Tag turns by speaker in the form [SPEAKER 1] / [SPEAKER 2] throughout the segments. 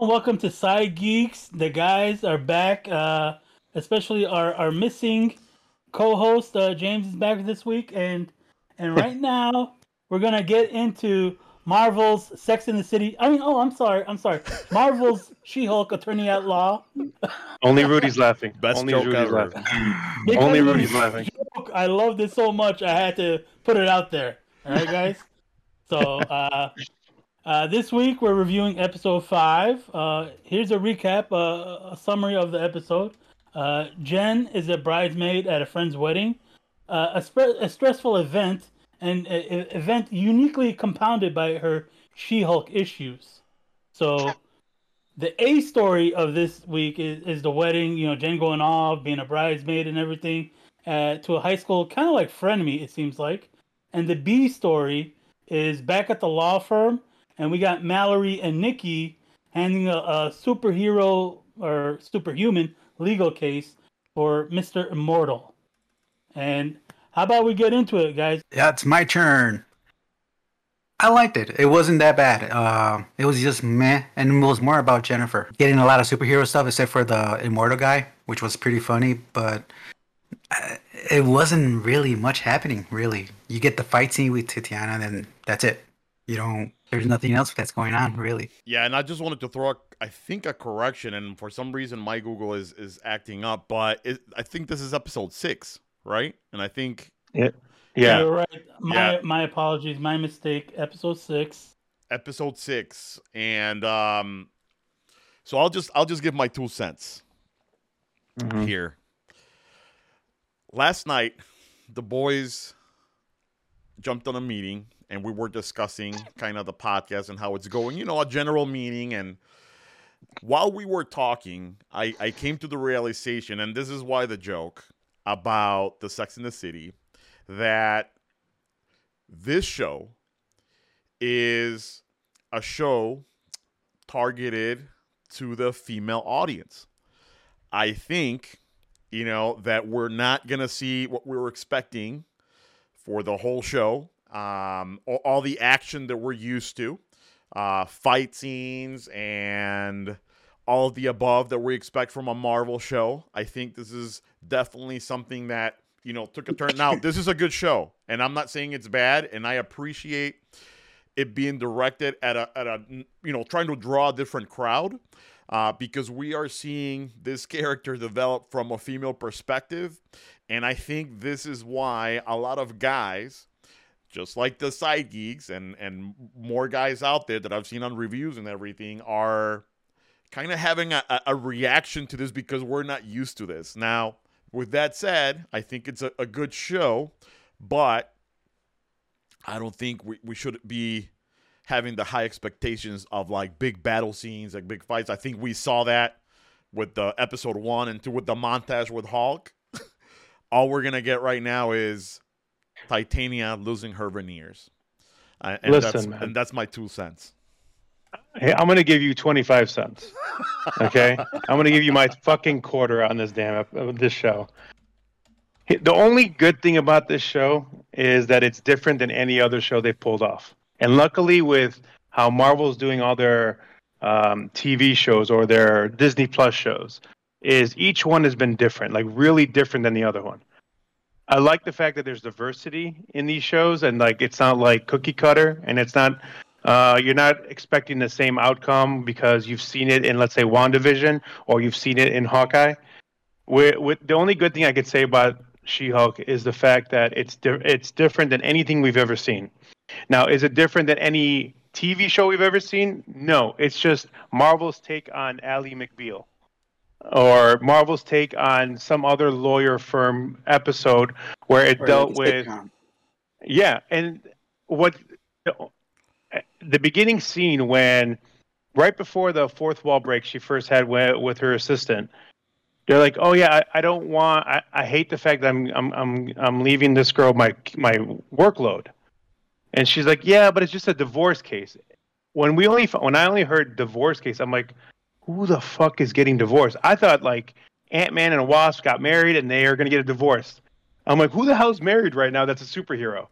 [SPEAKER 1] Welcome to Side Geeks. The guys are back, uh, especially our, our missing co-host uh, James is back this week, and and right now we're gonna get into Marvel's Sex in the City. I mean, oh, I'm sorry, I'm sorry. Marvel's She-Hulk Attorney at Law.
[SPEAKER 2] Only Rudy's laughing.
[SPEAKER 3] Best
[SPEAKER 2] Only
[SPEAKER 3] joke
[SPEAKER 2] Rudy's
[SPEAKER 3] ever.
[SPEAKER 2] laughing. Only Rudy's laughing.
[SPEAKER 1] joke, I loved it so much, I had to put it out there. All right, guys. so uh, uh, this week we're reviewing episode five. Uh, here's a recap, uh, a summary of the episode. Uh, Jen is a bridesmaid at a friend's wedding. Uh, a, sp- a stressful event, and an event uniquely compounded by her She-Hulk issues. So, the A story of this week is, is the wedding. You know, Jen going off, being a bridesmaid, and everything, uh, to a high school kind of like frenemy. It seems like. And the B story is back at the law firm, and we got Mallory and Nikki handling a, a superhero or superhuman legal case for Mister Immortal. And how about we get into it, guys?
[SPEAKER 4] Yeah, it's my turn. I liked it. It wasn't that bad. Uh, it was just meh, and it was more about Jennifer getting a lot of superhero stuff, except for the immortal guy, which was pretty funny. But uh, it wasn't really much happening. Really, you get the fight scene with Tatiana, and then that's it. You don't. There's nothing else that's going on, really.
[SPEAKER 3] Yeah, and I just wanted to throw, a, I think, a correction, and for some reason my Google is is acting up, but it, I think this is episode six, right? And I think
[SPEAKER 2] Yeah.
[SPEAKER 1] Yeah you're right. My
[SPEAKER 3] Yeah.
[SPEAKER 1] my apologies. My mistake. Episode six.
[SPEAKER 3] episode six, and um, so I'll just I'll just give my two cents
[SPEAKER 2] Mhm.
[SPEAKER 3] here. Last night, the boys jumped on a meeting and we were discussing kind of the podcast and how it's going, you know, a general meeting. And while we were talking, I, I came to the realization, and this is why the joke about the Sex in the City, that this show is a show targeted to the female audience. I think, you know, that we're not going to see what we were expecting for the whole show. Um, all, the action that we're used to, uh, fight scenes, and all the above that we expect from a Marvel show. I think this is definitely something that, you know, took a turn. Now, this is a good show, and I'm not saying it's bad, and I appreciate it being directed at a, at a you know, trying to draw a different crowd uh, because we are seeing this character develop from a female perspective. And I think this is why a lot of guys, just like the side geeks and, and more guys out there that I've seen on reviews and everything, are kind of having a, a- reaction to this because we're not used to this. Now, with that said, I think it's a, a good show, but I don't think we, we should be having the high expectations of like big battle scenes, like big fights. I think we saw that with the episode one and two with the montage with Hulk. All we're gonna get right now is Titania losing her veneers. Uh, and that's
[SPEAKER 2] Listen, man.
[SPEAKER 3] and that's my two cents.
[SPEAKER 2] Hey, I'm gonna give you 25 cents. Okay, I'm gonna give you my fucking quarter on this damn ep- uh, this show. The only good thing about this show is that it's different than any other show they've pulled off. And luckily, with how Marvel's doing all their um, TV shows or their Disney Plus shows, is each one has been different, like really different than the other one. I like the fact that there's diversity in these shows, and like it's not like cookie cutter, and it's not uh, you're not expecting the same outcome because you've seen it in, let's say, WandaVision or you've seen it in Hawkeye. With, with the only good thing I could say about She-Hulk is the fact that it's di- it's different than anything we've ever seen. Now, is it different than any TV show we've ever seen? No, it's just Marvel's take on Ally McBeal, or Marvel's take on some other lawyer firm episode where it
[SPEAKER 4] Or
[SPEAKER 2] dealt with
[SPEAKER 4] sitcom.
[SPEAKER 2] yeah, and what the beginning scene when right before the fourth wall break she first had with, her assistant, they're like, "Oh yeah, I, I don't want. I, I hate the fact that I'm I'm I'm I'm leaving this girl my my workload," and she's like, "Yeah, but it's just a divorce case." When we only when I only heard divorce case, I'm like, "Who the fuck is getting divorced?" I thought like Ant Man and a Wasp got married and they are gonna get a divorce. I'm like, who the hell's married right now that's a superhero?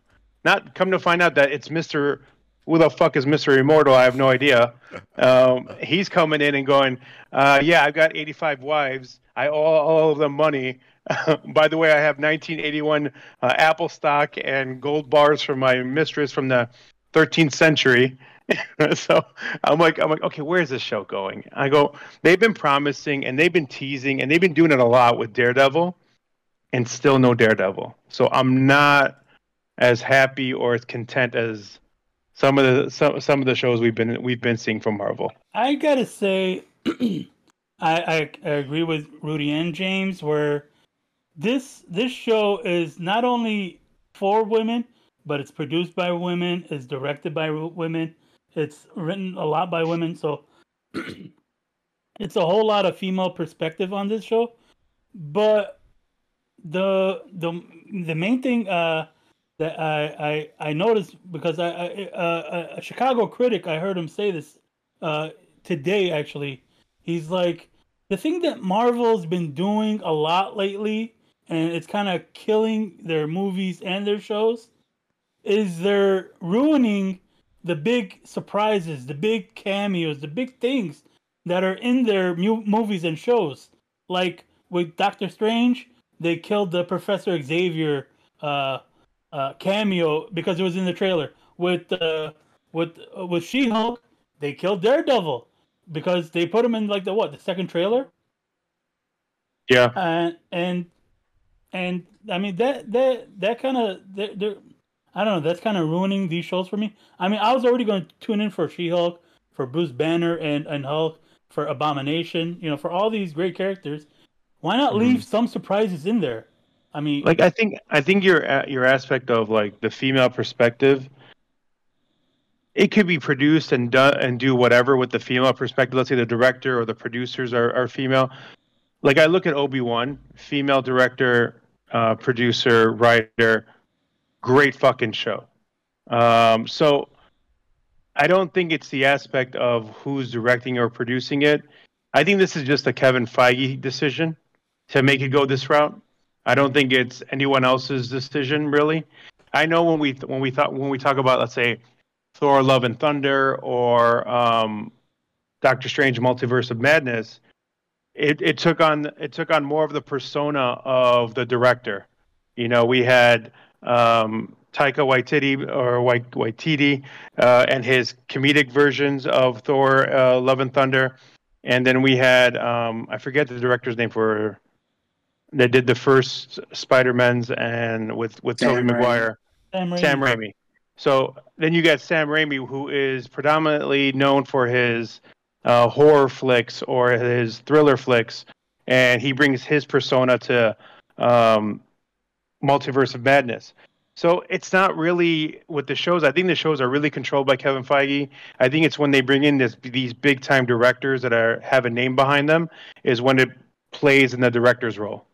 [SPEAKER 2] Not come to find out that it's Mr. who the fuck is Mister Immortal? I have no idea. Um, he's coming in and going, uh, yeah, I've got 85 wives. I owe all of them money. By the way, I have 1981 uh, Apple stock and gold bars from my mistress from the 13th century. so I'm like, I'm like, okay, where's this show going? I go, they've been promising and they've been teasing and they've been doing it a lot with Daredevil, and still no Daredevil. So I'm not as happy or as content as some of the some, some of the shows we've been we've been seeing from Marvel.
[SPEAKER 1] I gotta say, I, I I agree with Rudy and James where this this show is not only for women, but it's produced by women, it's directed by women, it's written a lot by women, so it's a whole lot of female perspective on this show. But the the the main thing uh, that I, I I noticed because I, I uh, a Chicago critic I heard him say this uh, today actually. He's like the thing that Marvel's been doing a lot lately, and it's kind of killing their movies and their shows, is they're ruining the big surprises, the big cameos, the big things that are in their mu- movies and shows. Like with Doctor Strange, they killed the Professor Xavier uh, uh, cameo because it was in the trailer. With uh, with uh, with She Hulk, they killed Daredevil because they put him in like the what the second trailer.
[SPEAKER 2] Yeah.
[SPEAKER 1] And and and I mean that that that kind of they're, they're I don't know. That's kind of ruining these shows for me. I mean, I was already going to tune in for She-Hulk, for Bruce Banner and and Hulk, for Abomination. You know, for all these great characters. Why not leave mm-hmm. some surprises in there? I mean,
[SPEAKER 2] like I think I think your your aspect of like the female perspective. It could be produced and done and do whatever with the female perspective. Let's say the director or the producers are, are female. Like I look at Obi Wan, female director, uh, producer, writer great fucking show. Um, so I don't think it's the aspect of who's directing or producing it. I think this is just a Kevin Feige decision to make it go this route. I don't think it's anyone else's decision really. I know when we when we thought when we talk about let's say Thor: Love and Thunder or um, Doctor Strange: Multiverse of Madness, it, it took on it took on more of the persona of the director. You know, we had um, Taika Waititi or White Waititi uh, and his comedic versions of Thor: uh, Love and Thunder, and then we had um, I forget the director's name for they did the first Spider Man's and with with Tobey Maguire, Sam Raimi. Sam Raimi. So then you got Sam Raimi, who is predominantly known for his uh, horror flicks or his thriller flicks, and he brings his persona to um, Multiverse of Madness. So it's not really with the shows. I think the shows are really controlled by Kevin Feige. I think it's when they bring in this, these big time directors that are have a name behind them is when it plays in the director's role.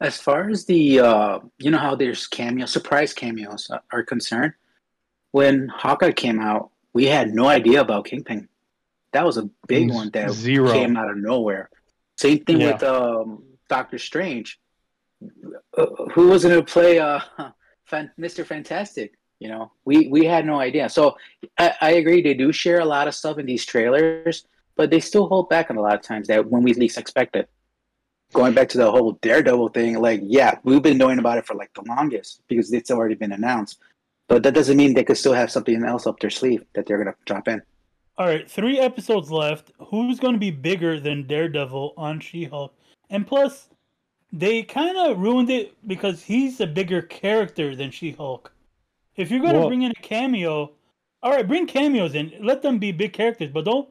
[SPEAKER 5] As far as the uh, you know how there's cameo surprise cameos are concerned, when Hawkeye came out, we had no idea about Kingpin. That was a big one that Zero. came out of nowhere. Same thing yeah. with um, Doctor Strange uh, who was going to play uh, Mr. Fantastic? You know, we we had no idea. So I, I, agree. They do share a lot of stuff in these trailers, but they still hold back on a lot of times that when we least expect it. Going back to the whole Daredevil thing, like yeah, we've been knowing about it for like the longest because it's already been announced. But that doesn't mean they could still have something else up their sleeve that they're gonna drop in.
[SPEAKER 1] All right, three episodes left. Who's going to be bigger than Daredevil on She-Hulk? And plus, they kind of ruined it because he's a bigger character than She Hulk. If you're gonna bring in a cameo, all right, bring cameos in. Let them be big characters, but don't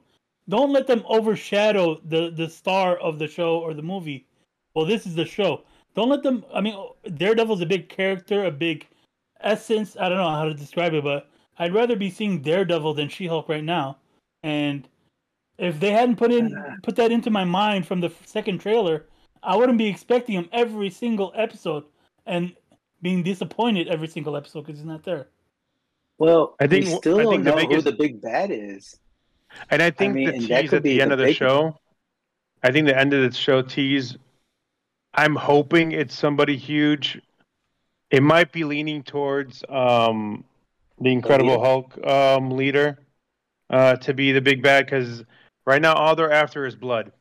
[SPEAKER 1] don't let them overshadow the the star of the show or the movie. Well, this is the show. Don't let them. I mean, Daredevil's a big character, a big essence. I don't know how to describe it, but I'd rather be seeing Daredevil than She Hulk right now. And if they hadn't put in put that into my mind from the second trailer, I wouldn't be expecting him every single episode and being disappointed every single episode because he's not there.
[SPEAKER 5] Well, I think we still I think don't know biggest, who the big bad is.
[SPEAKER 2] And I think I mean, the tease at the end the of the show. I think the end of the show tease. I'm hoping it's somebody huge. It might be leaning towards um, the Incredible Hulk um, leader, uh, to be the big bad because right now all they're after is blood.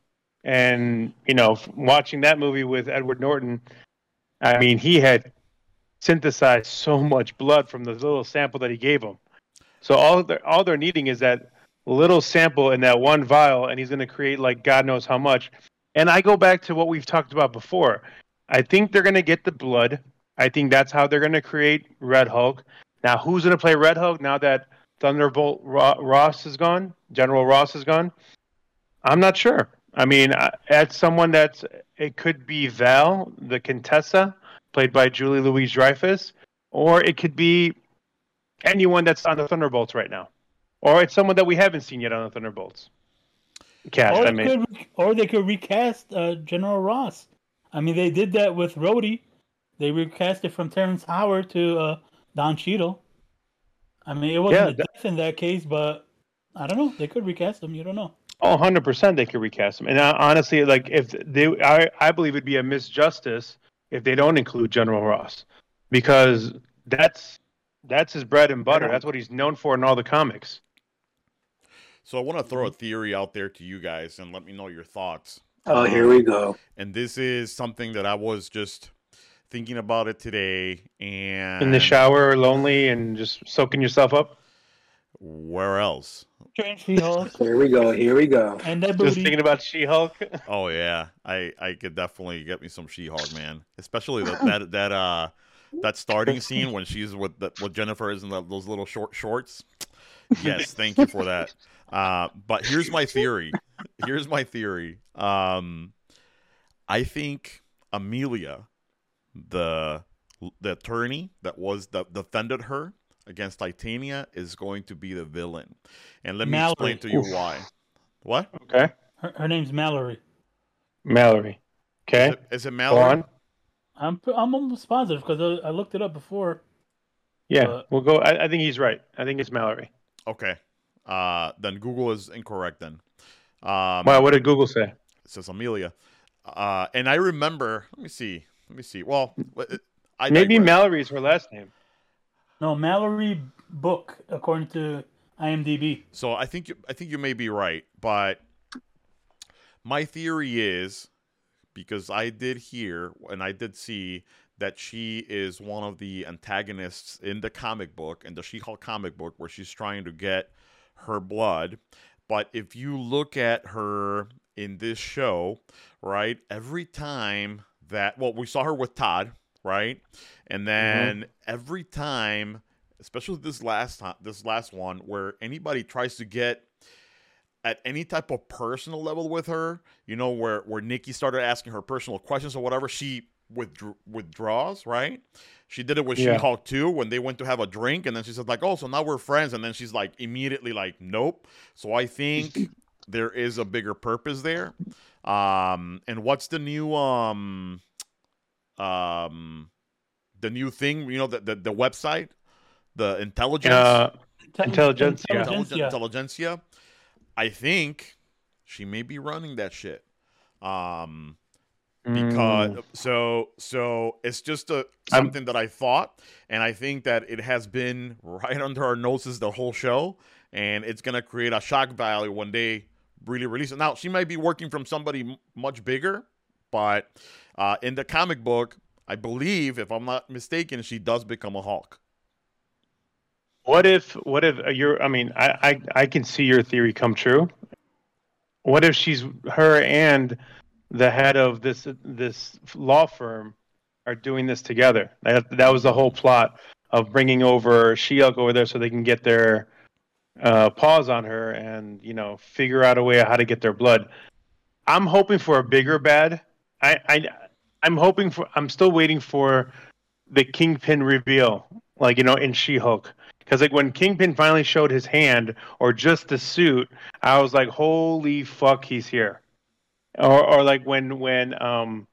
[SPEAKER 2] And you know, watching that movie with Edward Norton, I mean, he had synthesized so much blood from the little sample that he gave them. So all they're all they're needing is that little sample in that one vial, and he's going to create like God knows how much. And I go back to what we've talked about before. I think they're going to get the blood. I think that's how they're going to create Red Hulk. Now, who's going to play Red Hulk now that Thunderbolt Ross is gone? General Ross is gone. I'm not sure. I mean, as someone that's it could be Val, the Contessa, played by Julie Louise Dreyfus, or it could be anyone that's on the Thunderbolts right now, or it's someone that we haven't seen yet on the Thunderbolts.
[SPEAKER 1] Cast, or, I mean. could, or they could recast uh, General Ross. I mean, they did that with Rhodey. They recast it from Terrence Howard to uh, Don Cheadle. I mean, it wasn't yeah, a death in that case, but I don't know. They could recast him. You don't know.
[SPEAKER 2] Oh, 100% they could recast him. And uh, honestly, like, if they, I, I believe it'd be a misjustice if they don't include General Ross because that's that's his bread and butter. That's what he's known for in all the comics.
[SPEAKER 3] So I want to throw a theory out there to you guys and let me know your thoughts.
[SPEAKER 5] Oh, here we go.
[SPEAKER 3] And this is something that I was just thinking about it today and
[SPEAKER 2] in the shower lonely and just soaking yourself up?
[SPEAKER 3] Where else?
[SPEAKER 5] She-hulk. Here we go here we go.
[SPEAKER 2] And that just thinking about she-hulk?
[SPEAKER 3] Oh yeah. I i could definitely get me some she-hulk man. Especially that that, that uh that starting scene when she's with the, with jennifer is in the, those little short shorts. Yes thank you for that. Uh but here's my theory. Here's my theory. Um i think amelia the the attorney that was that defended her against Titania is going to be the villain. And let me Mallory. explain to you Oof. why. What?
[SPEAKER 2] Okay.
[SPEAKER 1] Her, her, name's Mallory.
[SPEAKER 2] Mallory. Okay.
[SPEAKER 3] Is it, is it Mallory?
[SPEAKER 1] I'm I'm almost positive because I, looked it up before.
[SPEAKER 2] Yeah, but... we'll go. I, I, think he's right. I think it's Mallory.
[SPEAKER 3] Okay. Uh, then Google is incorrect. Then.
[SPEAKER 2] Um, wow. What did Google say? It
[SPEAKER 3] says Amelia. Uh, and I remember. Let me see. Let me see. Well, uh,
[SPEAKER 2] I maybe digress. Mallory's her last name.
[SPEAKER 1] No, Mallory Book, according to IMDb.
[SPEAKER 3] So I think you, I think you may be right, but my theory is because I did hear and I did see that she is one of the antagonists in the comic book, in the She-Hulk comic book, where she's trying to get her blood. But if you look at her in this show, right, every time that well, we saw her with Todd, right? And mm-hmm. then mm-hmm. every time, especially this last time, this last one, where anybody tries to get at any type of personal level with her, you know, where where Nikki started asking her personal questions or whatever, she withdrew, withdraws, right? She did it with yeah. She-Hulk too when they went to have a drink, and then she said like, "Oh, so now we're friends," and then she's like immediately like, "Nope." So I think there is a bigger purpose there. Um, and what's the new um um the new thing, you know, the the, the website, the intelligence, uh,
[SPEAKER 2] intelligence,
[SPEAKER 3] intelligentsia. intelligentsia. I think she may be running that shit. Um, because mm. so so it's just a something I'm, that I thought, and I think that it has been right under our noses the whole show, and it's gonna create a shock value when they really release it. Now she might be working from somebody m- much bigger, but uh, in the comic book, I believe, if I'm not mistaken, she does become a Hulk.
[SPEAKER 2] What if? What if uh, you're? I mean, I, I I can see your theory come true. What if she's her and the head of this this law firm are doing this together? That that was the whole plot of bringing over She-Hulk over there so they can get their uh, paws on her and you know figure out a way how to get their blood. I'm hoping for a bigger bad. I, I I'm hoping for. I'm still waiting for the Kingpin reveal, like you know, in She-Hulk. Because like when Kingpin finally showed his hand or just the suit, I was like, "Holy fuck, he's here!" Or or like when when um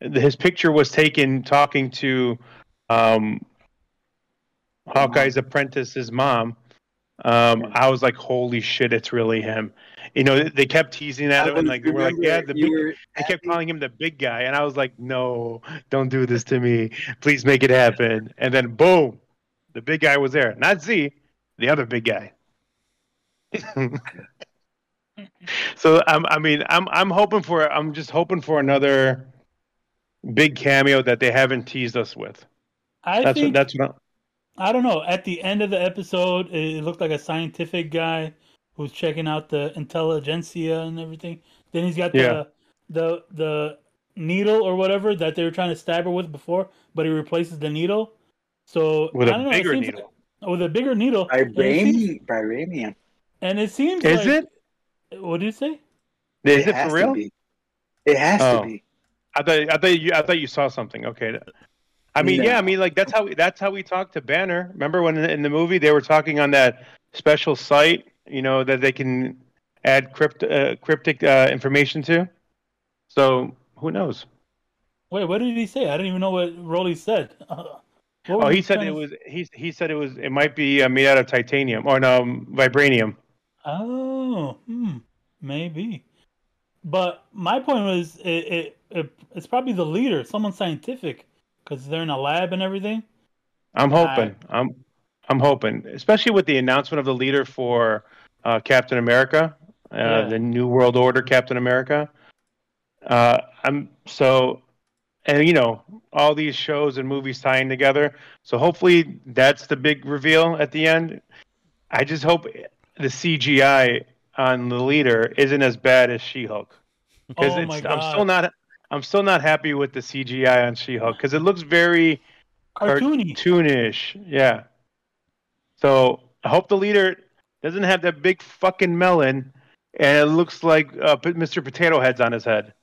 [SPEAKER 2] his picture was taken talking to um Hawkeye's apprentice's mom. Um, I was like, "Holy shit, it's really him!" you know, they kept teasing at him and like we're like, yeah, the big. They kept calling him the big guy, and I was like, no, don't do this to me. Please make it happen. And then boom, The big guy was there, not Z, the other big guy. so I'm, I mean, I'm, I'm hoping for, I'm just hoping for another big cameo that they haven't teased us with.
[SPEAKER 1] I
[SPEAKER 2] that's
[SPEAKER 1] think,
[SPEAKER 2] what, that's what.
[SPEAKER 1] I don't know. At the end of the episode, it looked like a scientific guy who's checking out the intelligentsia and everything. Then he's got the
[SPEAKER 2] Yeah.
[SPEAKER 1] the the needle or whatever that they were trying to stab her with before, but he replaces the needle. So
[SPEAKER 2] With
[SPEAKER 1] I
[SPEAKER 2] a
[SPEAKER 1] don't know,
[SPEAKER 2] bigger needle.
[SPEAKER 1] like- with a bigger needle. and it
[SPEAKER 5] Vibranium. Vibranium.
[SPEAKER 1] And it seems
[SPEAKER 2] Is
[SPEAKER 1] like,
[SPEAKER 2] it?
[SPEAKER 1] What did you say?
[SPEAKER 2] Is it,
[SPEAKER 5] has
[SPEAKER 2] for
[SPEAKER 5] to
[SPEAKER 2] real?
[SPEAKER 5] be. It has
[SPEAKER 2] Oh.
[SPEAKER 5] to be.
[SPEAKER 2] I thought I thought you I thought you saw something. Okay. I mean, yeah, I mean, like that's how we, that's how we talked to Banner. Remember when in the movie they were talking on that special site, you know, that they can add crypt, uh, cryptic uh, information to. So who knows?
[SPEAKER 1] Wait, what did he say? I didn't even know what Rolly said. What
[SPEAKER 2] Oh, he said it was he he said it was it might be uh, made out of titanium or no vibranium.
[SPEAKER 1] Oh, hmm, maybe. But my point was, it, it, it it's probably the leader, someone scientific, because they're in a lab and everything.
[SPEAKER 2] I'm hoping. I'm I'm hoping, especially with the announcement of the leader for uh, Captain America, uh,
[SPEAKER 1] Yeah.
[SPEAKER 2] the New World Order Captain America. Uh, I'm so, and you know, all these shows and movies tying together. So hopefully that's the big reveal at the end. I just hope the CGI on the leader isn't as bad as She-Hulk. Because
[SPEAKER 1] Oh
[SPEAKER 2] I'm still not. I'm still not happy with the CGI on She-Hulk because it looks very
[SPEAKER 1] cartoony.
[SPEAKER 2] cartoonish. Yeah. So I hope the leader doesn't have that big fucking melon, and it looks like uh, Mr. Potato Head's on his head.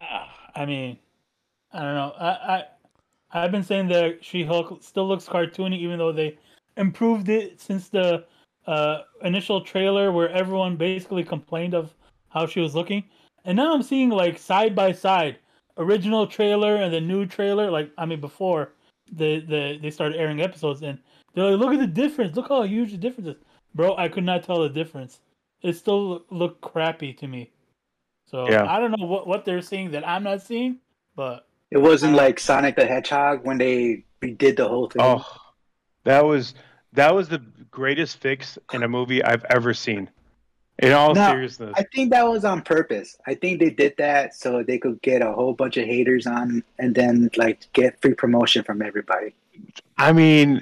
[SPEAKER 1] Ah, I mean, I don't know. I I I've been saying that She-Hulk still looks cartoony, even though they improved it since the uh, initial trailer, where everyone basically complained of how she was looking. And now I'm seeing like side by side, original trailer and the new trailer. Like I mean, before the the they started airing episodes, and they're like, look at the difference. Look how huge the difference is, bro. I could not tell the difference. It still looked crappy to me. So
[SPEAKER 2] Yeah.
[SPEAKER 1] I don't know what, what they're seeing that I'm not seeing, but
[SPEAKER 5] It wasn't like Sonic the Hedgehog when they redid the whole thing.
[SPEAKER 2] Oh, that was that was the greatest fix in a movie I've ever seen. In all
[SPEAKER 5] No,
[SPEAKER 2] seriousness,
[SPEAKER 5] I think that was on purpose. I think they did that so they could get a whole bunch of haters on and then like get free promotion from everybody.
[SPEAKER 2] I mean,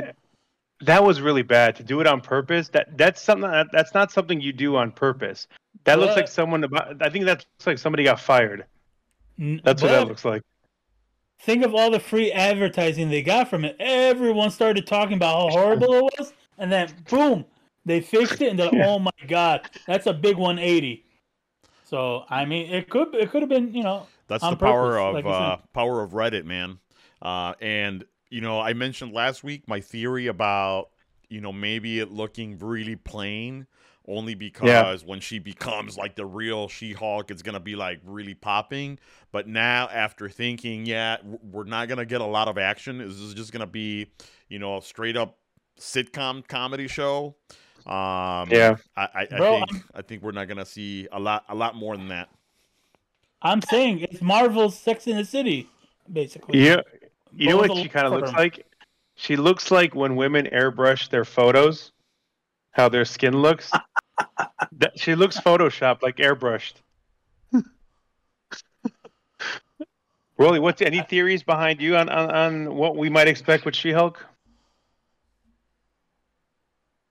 [SPEAKER 2] that was really bad to do it on purpose. That that's something that, that's not something you do on purpose. That looks like someone. about- I think that looks like somebody got fired. That's what that looks like.
[SPEAKER 1] Think of all the free advertising they got from it. Everyone started talking about how horrible it was, and then boom, they fixed it, and they're like,
[SPEAKER 2] Yeah.
[SPEAKER 1] "Oh my god, that's a big 180." So I mean, it could it could have been you know
[SPEAKER 3] That's
[SPEAKER 1] on
[SPEAKER 3] the power
[SPEAKER 1] purpose,
[SPEAKER 3] of
[SPEAKER 1] like
[SPEAKER 3] uh, power of Reddit, man. Uh, and you know, I mentioned last week my theory about you know maybe it looking really plain, only because when she becomes like the real She-Hulk, it's gonna be like really popping. But now, after thinking, yeah, we're not gonna get a lot of action. Is this is just gonna be, you know, a straight up sitcom comedy show. Um,
[SPEAKER 2] Yeah.
[SPEAKER 3] I, I, I
[SPEAKER 1] Bro,
[SPEAKER 3] think I think we're not gonna see a lot a lot more than that.
[SPEAKER 1] I'm saying it's Marvel's Sex in the City, basically.
[SPEAKER 2] Yeah, you know
[SPEAKER 1] Both
[SPEAKER 2] what she kind of looks like? She looks like when women airbrush their photos, how their skin looks. that, she looks photoshopped, like airbrushed. Rolly, what's any theories behind you on, on, on what we might expect with She-Hulk?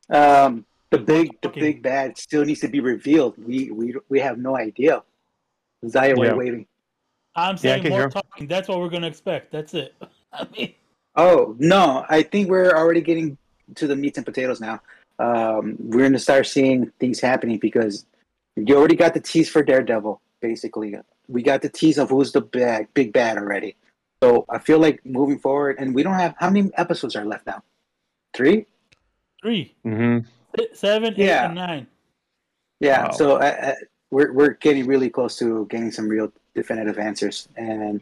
[SPEAKER 5] Um, the big the
[SPEAKER 1] talking.
[SPEAKER 5] big bad still needs to be revealed. We we we have no idea. Zaya
[SPEAKER 2] Yeah.
[SPEAKER 5] waving.
[SPEAKER 1] I'm saying
[SPEAKER 2] can
[SPEAKER 1] more talking. That's what we're gonna expect. That's it. I mean,
[SPEAKER 5] Oh no, I think we're already getting to the meats and potatoes now. Um, we're gonna start seeing things happening because you already got the tease for Daredevil. Basically, we got the tease of who's the bad, big bad already. So I feel like moving forward, and we don't have how many episodes are left now? Three.
[SPEAKER 1] Three,
[SPEAKER 2] Mm-hmm.
[SPEAKER 1] six, seven, eight,
[SPEAKER 5] Yeah.
[SPEAKER 1] and nine.
[SPEAKER 5] Yeah.
[SPEAKER 2] Wow.
[SPEAKER 5] So uh, uh, we're we're getting really close to getting some real definitive answers, and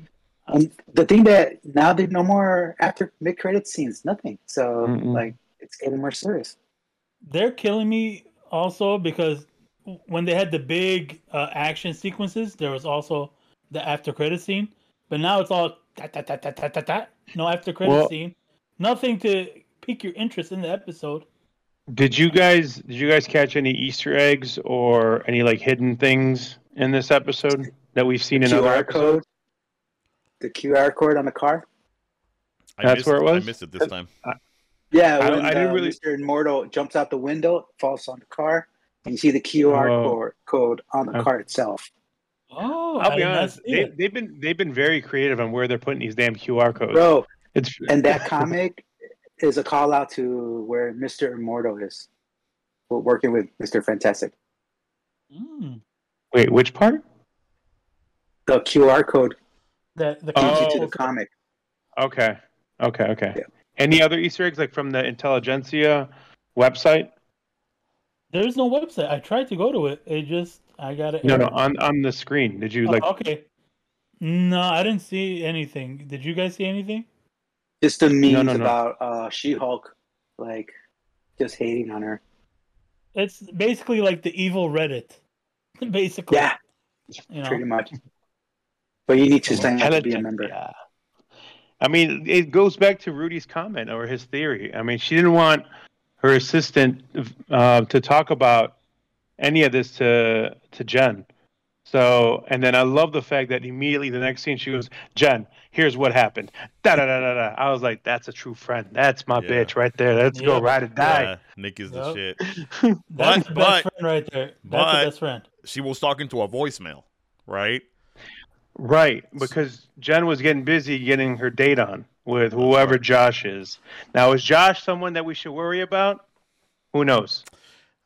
[SPEAKER 5] um, the thing that now there's no more after mid credit scenes, nothing. So
[SPEAKER 2] Mm-mm.
[SPEAKER 5] like it's getting more serious.
[SPEAKER 1] they're killing me also because when they had the big uh, action sequences, there was also the after credit scene. But now it's all ta ta ta ta ta ta ta. No after credit
[SPEAKER 2] Well-
[SPEAKER 1] scene, nothing to pique your interest in the episode.
[SPEAKER 2] Did you guys did you guys catch any Easter eggs or any like hidden things in this episode that we've seen
[SPEAKER 5] the
[SPEAKER 2] in other
[SPEAKER 5] QR
[SPEAKER 2] episodes?
[SPEAKER 5] code. The QR code on the car.
[SPEAKER 3] I
[SPEAKER 2] That's
[SPEAKER 3] missed,
[SPEAKER 2] where it was?
[SPEAKER 3] I missed it this time.
[SPEAKER 5] Yeah,
[SPEAKER 2] I-
[SPEAKER 5] when
[SPEAKER 2] I didn't
[SPEAKER 5] uh,
[SPEAKER 2] really-
[SPEAKER 5] Mr. Immortal jumps out the window, falls on the car, and you see the QR
[SPEAKER 2] Oh.
[SPEAKER 5] code, code on the
[SPEAKER 2] Okay.
[SPEAKER 5] car itself.
[SPEAKER 1] Oh,
[SPEAKER 2] I'll be honest. they, they've been they've been very creative on where they're putting these damn QR codes.
[SPEAKER 5] Bro,
[SPEAKER 2] it's
[SPEAKER 5] and that comic is a call out to where Mr. Immortal is. We're working with Mr. Fantastic.
[SPEAKER 1] Mm.
[SPEAKER 2] wait, which part?
[SPEAKER 5] The QR code
[SPEAKER 1] That the
[SPEAKER 5] leads
[SPEAKER 2] Oh.
[SPEAKER 5] you to the comic.
[SPEAKER 2] Okay, okay, okay.
[SPEAKER 5] Yeah.
[SPEAKER 2] Any other Easter eggs like from the Intelligentsia website?
[SPEAKER 1] There's no website. I tried to go to it. It just I got it.
[SPEAKER 2] No, no, on on the screen. Did you
[SPEAKER 1] Oh,
[SPEAKER 2] like?
[SPEAKER 1] okay. No, I didn't see anything. Did you guys see anything?
[SPEAKER 5] Just the memes
[SPEAKER 2] no, no.
[SPEAKER 5] about uh, She-Hulk, like just hating on her.
[SPEAKER 1] It's basically like the evil Reddit. Basically.
[SPEAKER 5] Yeah,
[SPEAKER 1] You know?
[SPEAKER 5] pretty much. But you need to sign up to be a
[SPEAKER 2] Intelligentsia.
[SPEAKER 5] member.
[SPEAKER 2] I mean, it goes back to Rudy's comment or his theory. I mean, she didn't want her assistant uh, to talk about any of this to to Jen. So, and then I love the fact that immediately the next scene she goes, "Jen, here's what happened." Da da da da da. I was like, "That's a true friend. That's my
[SPEAKER 3] Yeah.
[SPEAKER 2] bitch right there. Let's go
[SPEAKER 1] Yeah.
[SPEAKER 2] ride or die."
[SPEAKER 3] Yeah, Nick is the
[SPEAKER 1] Yup.
[SPEAKER 3] shit.
[SPEAKER 1] That's
[SPEAKER 3] But-
[SPEAKER 1] the best
[SPEAKER 3] but-
[SPEAKER 1] friend right there. That's
[SPEAKER 3] but-
[SPEAKER 1] the best friend.
[SPEAKER 3] She was talking to a voicemail, right?
[SPEAKER 2] Right, because Jen was getting busy getting her date on with whoever Josh is. Now, is Josh someone that we should worry about? Who knows?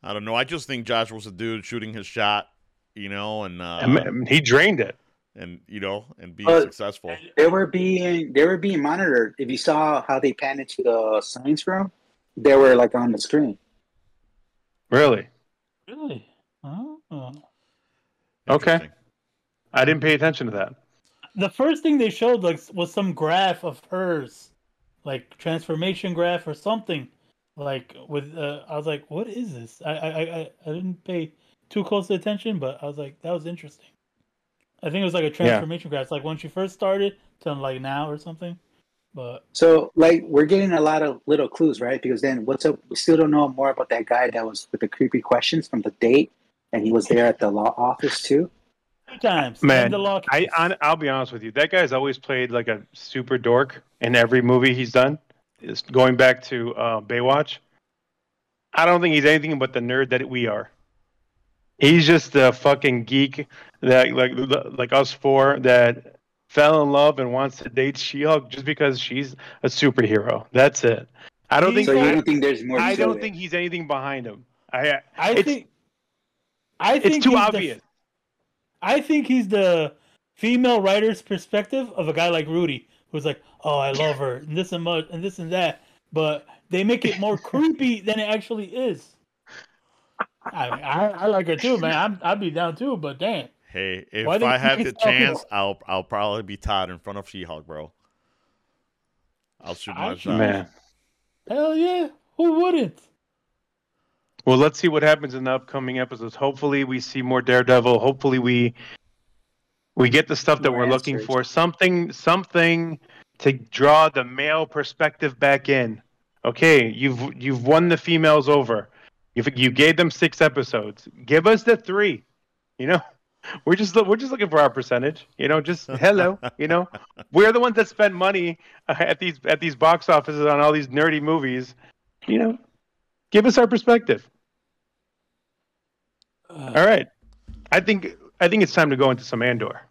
[SPEAKER 3] I don't know. I just think Josh was a dude shooting his shot, you know, and uh,
[SPEAKER 2] And he drained it.
[SPEAKER 3] and you know, and being
[SPEAKER 5] But-
[SPEAKER 3] successful.
[SPEAKER 5] They were being they were being monitored. If you saw how they panned into the science room, they were like on the screen.
[SPEAKER 2] Really?
[SPEAKER 1] Really? Oh.
[SPEAKER 2] Okay. I didn't pay attention to that.
[SPEAKER 1] The first thing they showed like was some graph of hers, like transformation graph or something. Like with, uh, I was like, "What is this?" I, I, I, I didn't pay too close to attention, but I was like, "That was interesting." I think it was like a transformation graph, It's like when she first started to like now or something. But
[SPEAKER 5] So like we're getting a lot of little clues, right? Because then what's up? We still don't know more about that guy that was with the creepy questions from the date, and he was there at the law office too.
[SPEAKER 1] two times,
[SPEAKER 2] Man,
[SPEAKER 1] the lock.
[SPEAKER 2] I, I I'll be honest with you. That guy's always played like a super dork in every movie he's done. Is going back to uh, Baywatch. I don't think he's anything but the nerd that we are. He's just a fucking geek that like like us four that fell in love and wants to date She-Hulk just because she's a superhero. That's it. I don't think
[SPEAKER 5] So you
[SPEAKER 2] I,
[SPEAKER 5] don't think there's more?
[SPEAKER 2] I
[SPEAKER 5] to
[SPEAKER 2] don't
[SPEAKER 5] it?
[SPEAKER 2] think he's anything behind him. I
[SPEAKER 1] I think. I think
[SPEAKER 2] it's too
[SPEAKER 1] he's the-
[SPEAKER 2] obvious.
[SPEAKER 1] I think he's the female writer's perspective of a guy like Rudy, who's like, "Oh, I love her, and this and much, and this and that," but they make it more creepy than it actually is. I, I, I like her too, man. I'm, I'd be down too, but damn,
[SPEAKER 3] Hey, if
[SPEAKER 1] Why
[SPEAKER 3] I had
[SPEAKER 1] think
[SPEAKER 3] the chance,
[SPEAKER 1] people?
[SPEAKER 3] I'll I'll probably be Todd in front of She-Hulk, bro. I'll shoot my
[SPEAKER 1] I-
[SPEAKER 3] shot.
[SPEAKER 2] Man.
[SPEAKER 1] hell yeah, who wouldn't?
[SPEAKER 2] Well, let's see what happens in the upcoming episodes. Hopefully, we see more Daredevil. Hopefully, we we get the stuff that
[SPEAKER 5] More
[SPEAKER 2] we're looking for. Something, something to draw the male perspective back in. Okay, you've you've won the females over. You you gave them six episodes. Give us the three. You know, we're just we're just looking for our percentage. You know, just hello. You know, we're the ones that spend money uh, at these at these box offices on all these nerdy movies. You know, give us our perspective.
[SPEAKER 1] Uh,
[SPEAKER 2] All right. I think I think it's time to go into some Andor.